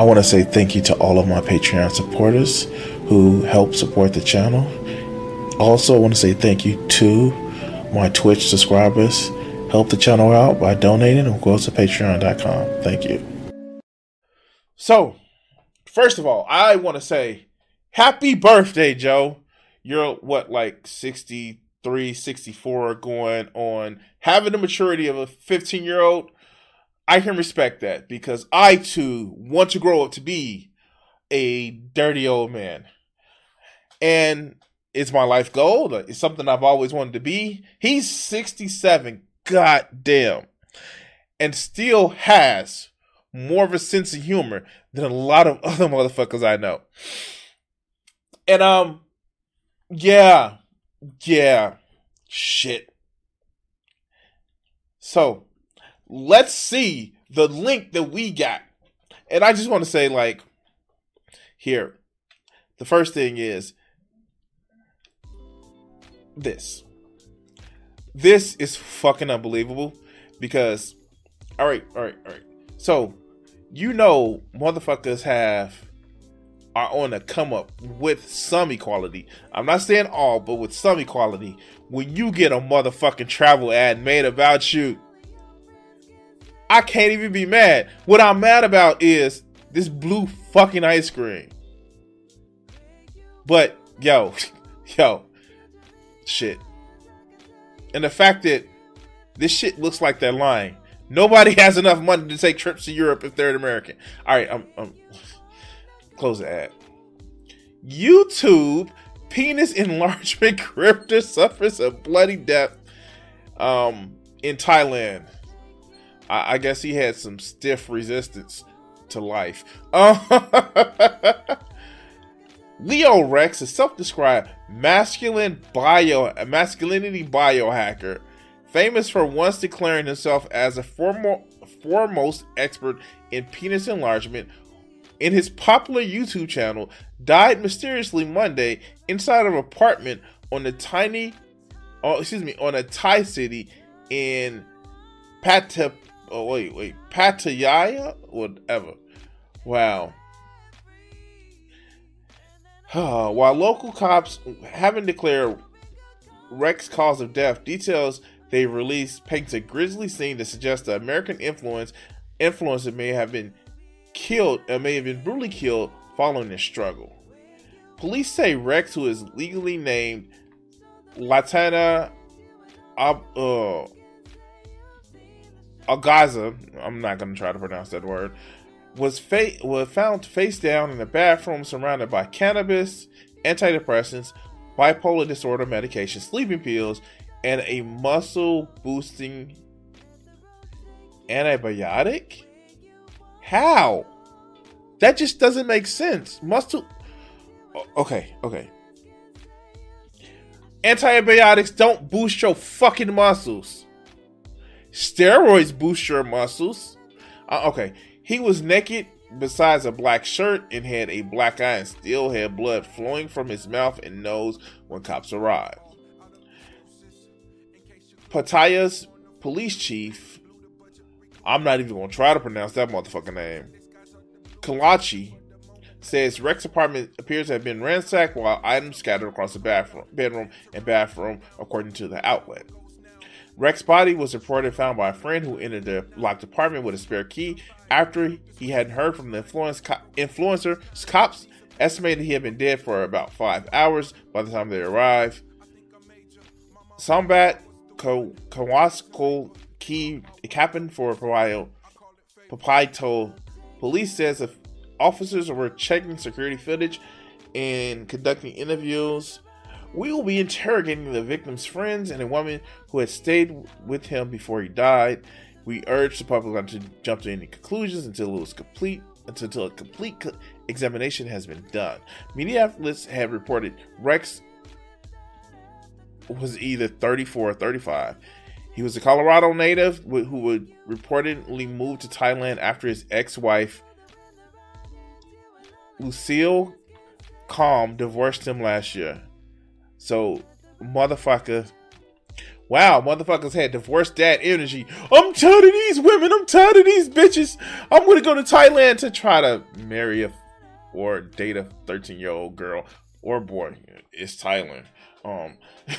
I want to say thank you to all of my Patreon supporters who help support the channel. Also, I want to say thank you to my Twitch subscribers. Help the channel out by donating or go to patreon.com. Thank you. So, first of all, I want to say happy birthday, Joe. You're what, like 63, 64 going on, having the maturity of a 15 year old. I can respect that because I too want to grow up to be a dirty old man. And it's my life goal. It's something I've always wanted to be. He's 67. God damn. And still has more of a sense of humor than a lot of other motherfuckers I know. And um yeah. Yeah. Shit. So, let's see the link that we got. And I just want to say like here. The first thing is this. This is fucking unbelievable because all right, all right, all right. So, you know motherfuckers have are on a come up with some equality. I'm not saying all, but with some equality. When you get a motherfucking travel ad made about you, I can't even be mad. What I'm mad about is this blue fucking ice cream. But yo, yo, shit. And the fact that this shit looks like they're lying. Nobody has enough money to take trips to Europe if they're an American. All right, I'm, I'm close the ad. YouTube penis enlargement cripter suffers a bloody death um, in Thailand. I, I, guess he had some stiff resistance to life. Leo Rex, a self-described masculine bio masculinity biohacker, famous for once declaring himself as a formal, foremost expert in penis enlargement, in his popular YouTube channel, died mysteriously Monday inside of an apartment on the tiny, oh excuse me, on a Thai city in Pata. Oh wait, wait, Pattaya, whatever. Wow. While local cops haven't declared Rex cause of death, details they released paints a grisly scene that suggests the American influence influencer may have been killed and uh, may have been brutally killed following this struggle. Police say Rex, who is legally named Latana Ab, uh, Agaza, I'm not going to try to pronounce that word, was fa- was found face down in a bathroom surrounded by cannabis, antidepressants, bipolar disorder medication, sleeping pills, and a muscle boosting antibiotic. How? That just doesn't make sense. Muscle. Okay, okay. Antibiotics don't boost your fucking muscles. Steroids boost your muscles. Uh, okay, he was naked besides a black shirt and had a black eye and still had blood flowing from his mouth and nose when cops arrived. Pattaya's police chief, I'm not even gonna try to pronounce that motherfucking name, Kalachi, says Rex's apartment appears to have been ransacked while items scattered across the bathroom, bedroom and bathroom, according to the outlet. Rex's body was reported found by a friend who entered the locked apartment with a spare key after he hadn't heard from the influencer. Cops estimated he had been dead for about five hours by the time they arrived. Sambat Kawasko Key happened for Papaya Papaito. Police says if officers were checking security footage and conducting interviews we will be interrogating the victim's friends and a woman who had stayed with him before he died. We urge the public not to jump to any conclusions until it was complete until a complete examination has been done. Media outlets have reported Rex was either 34 or 35. He was a Colorado native who would reportedly move to Thailand after his ex-wife Lucille Calm divorced him last year. So, motherfucker. Wow, motherfuckers had divorced dad energy. I'm tired of these women. I'm tired of these bitches. I'm gonna go to Thailand to try to marry a or date a 13 year old girl or boy. It's Thailand. Um.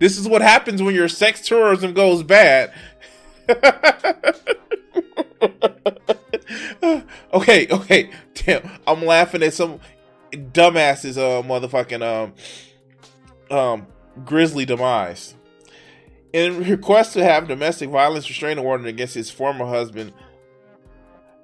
This is what happens when your sex tourism goes bad. okay, okay. Damn, I'm laughing at some dumbasses uh motherfucking um um grisly demise. In request to have domestic violence restraining order against his former husband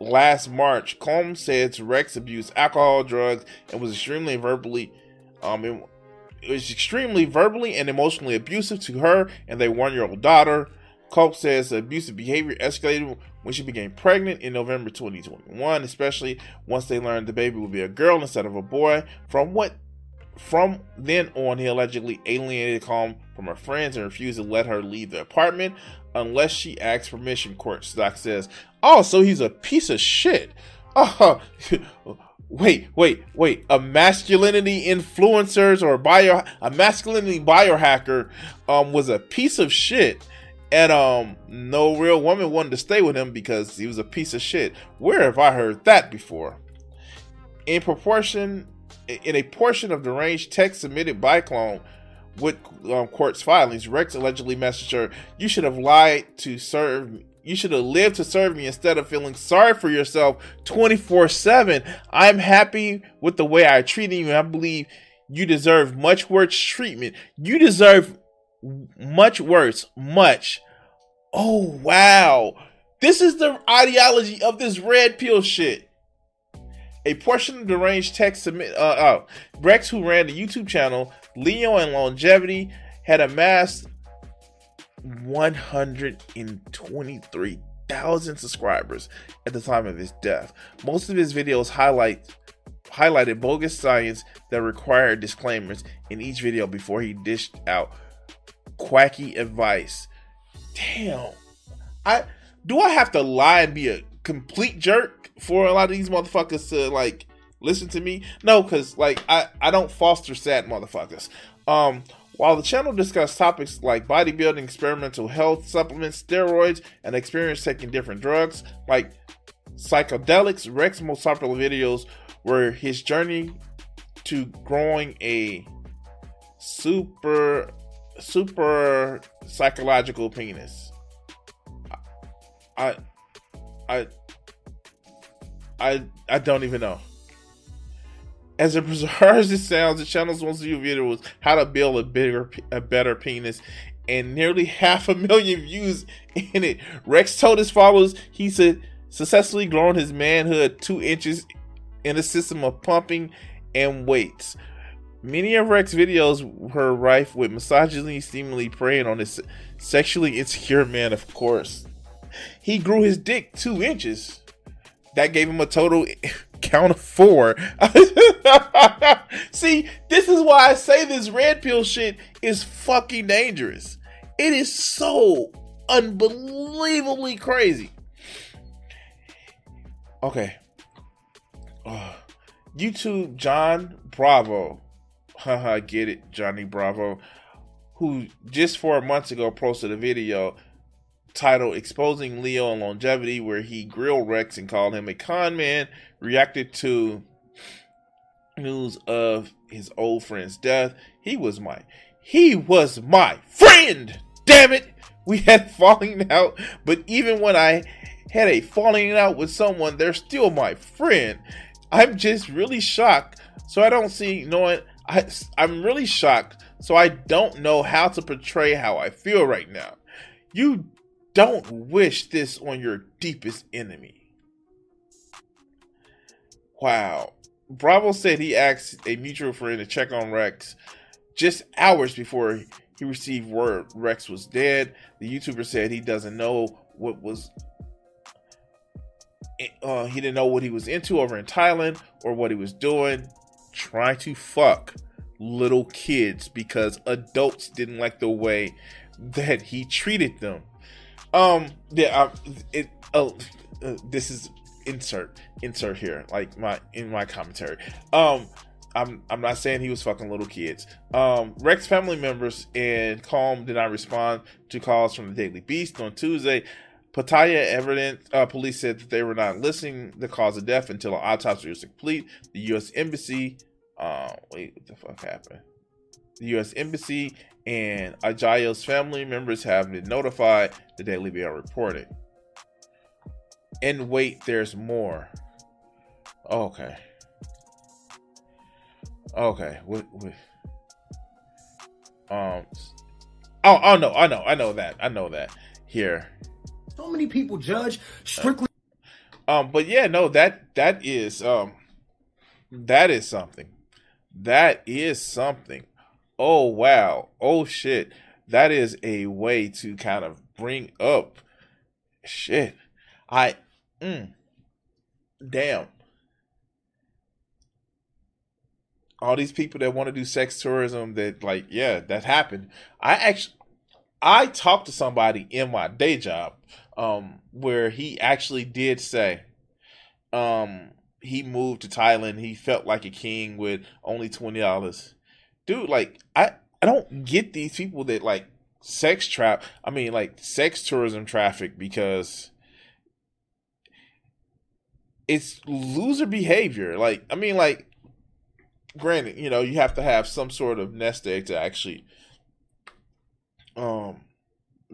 last March, Combs said Rex abused alcohol, drugs, and was extremely verbally um was extremely verbally and emotionally abusive to her and their one year old daughter. Culp says the abusive behavior escalated when she became pregnant in November 2021, especially once they learned the baby would be a girl instead of a boy. From what from then on, he allegedly alienated Calm from her friends and refused to let her leave the apartment unless she asked permission, Court Stock says. Oh, so he's a piece of shit. Oh, wait, wait, wait. A masculinity influencers or bio a masculinity biohacker um was a piece of shit. And um no real woman wanted to stay with him because he was a piece of shit. Where have I heard that before? In proportion in a portion of the range text submitted by Clone with um, court's filings, Rex allegedly messaged her, "You should have lied to serve you should have lived to serve me instead of feeling sorry for yourself 24 7. I'm happy with the way I treated you. I believe you deserve much worse treatment. You deserve much worse. Much. Oh, wow. This is the ideology of this red pill shit. A portion of deranged range text submit uh, uh Rex, who ran the YouTube channel Leo and Longevity, had amassed 123,000 subscribers at the time of his death. Most of his videos highlight highlighted bogus science that required disclaimers in each video before he dished out quacky advice. Damn. I do I have to lie and be a complete jerk for a lot of these motherfuckers to like listen to me? No, cuz like I I don't foster sad motherfuckers. Um while the channel discussed topics like bodybuilding, experimental health, supplements, steroids, and experience taking different drugs like psychedelics, Rex's most popular videos were his journey to growing a super super psychological penis. I I I I don't even know. As bizarre as it sounds, the channel's most viewed video was how to build a bigger, a better penis, and nearly half a million views in it. Rex told his followers he said successfully grown his manhood two inches in a system of pumping and weights. Many of Rex's videos were rife with misogyny, seemingly preying on this sexually insecure man. Of course, he grew his dick two inches. That gave him a total count of four. See, this is why I say this red pill shit is fucking dangerous. It is so unbelievably crazy. Okay. YouTube John Bravo. Haha, get it, Johnny Bravo. Who just four months ago posted a video titled Exposing Leo and Longevity, where he grilled Rex and called him a con man, reacted to news of his old friend's death. He was my he was my friend. Damn it. We had falling out, but even when I had a falling out with someone, they're still my friend. I'm just really shocked. So I don't see knowing I I'm really shocked. So I don't know how to portray how I feel right now. You don't wish this on your deepest enemy. Wow. Bravo said he asked a mutual friend to check on Rex just hours before he received word Rex was dead. The YouTuber said he doesn't know what was. Uh, he didn't know what he was into over in Thailand or what he was doing. Trying to fuck little kids because adults didn't like the way that he treated them. Um, yeah, it. Uh, uh, this is insert insert here, like my in my commentary. Um, I'm I'm not saying he was fucking little kids. Um, Rex family members and Calm did not respond to calls from the Daily Beast on Tuesday. Pattaya evidence uh, police said that they were not listening the cause of death until an autopsy was complete. The U.S. embassy, uh, wait, what the fuck happened? The U.S. embassy and Ajayo's family members have been notified. The Daily Mail reported. And wait, there's more. Okay. Okay. What, what? Um. Oh, oh no, I know, I know that, I know that. Here. So many people judge strictly. Um, but yeah, no, that that is um, that is something. That is something. Oh wow. Oh shit. That is a way to kind of bring up shit. I mm, damn. all these people that want to do sex tourism that like yeah that happened i actually i talked to somebody in my day job um where he actually did say um he moved to thailand he felt like a king with only $20 dude like i i don't get these people that like sex trap i mean like sex tourism traffic because it's loser behavior like i mean like granted, you know, you have to have some sort of nest egg to actually um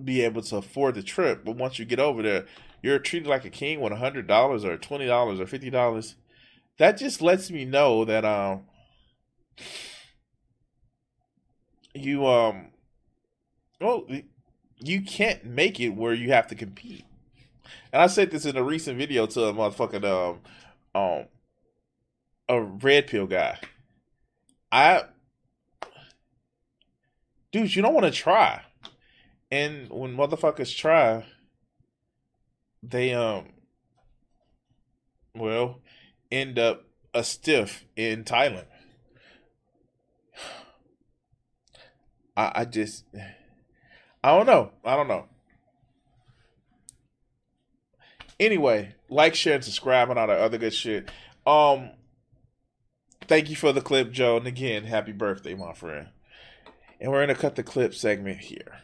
be able to afford the trip. But once you get over there, you're treated like a king with a hundred dollars or twenty dollars or fifty dollars. That just lets me know that um you um well you can't make it where you have to compete. And I said this in a recent video to a motherfucking um um a red pill guy. I, dude, you don't want to try. And when motherfuckers try, they um, well, end up a stiff in Thailand. I, I just, I don't know. I don't know. Anyway, like, share, and subscribe, and all that other good shit. Um, Thank you for the clip, Joe. And again, happy birthday, my friend. And we're to cut the clip segment here.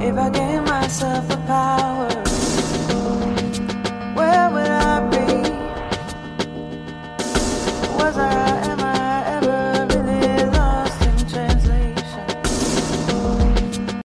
If I gave myself a power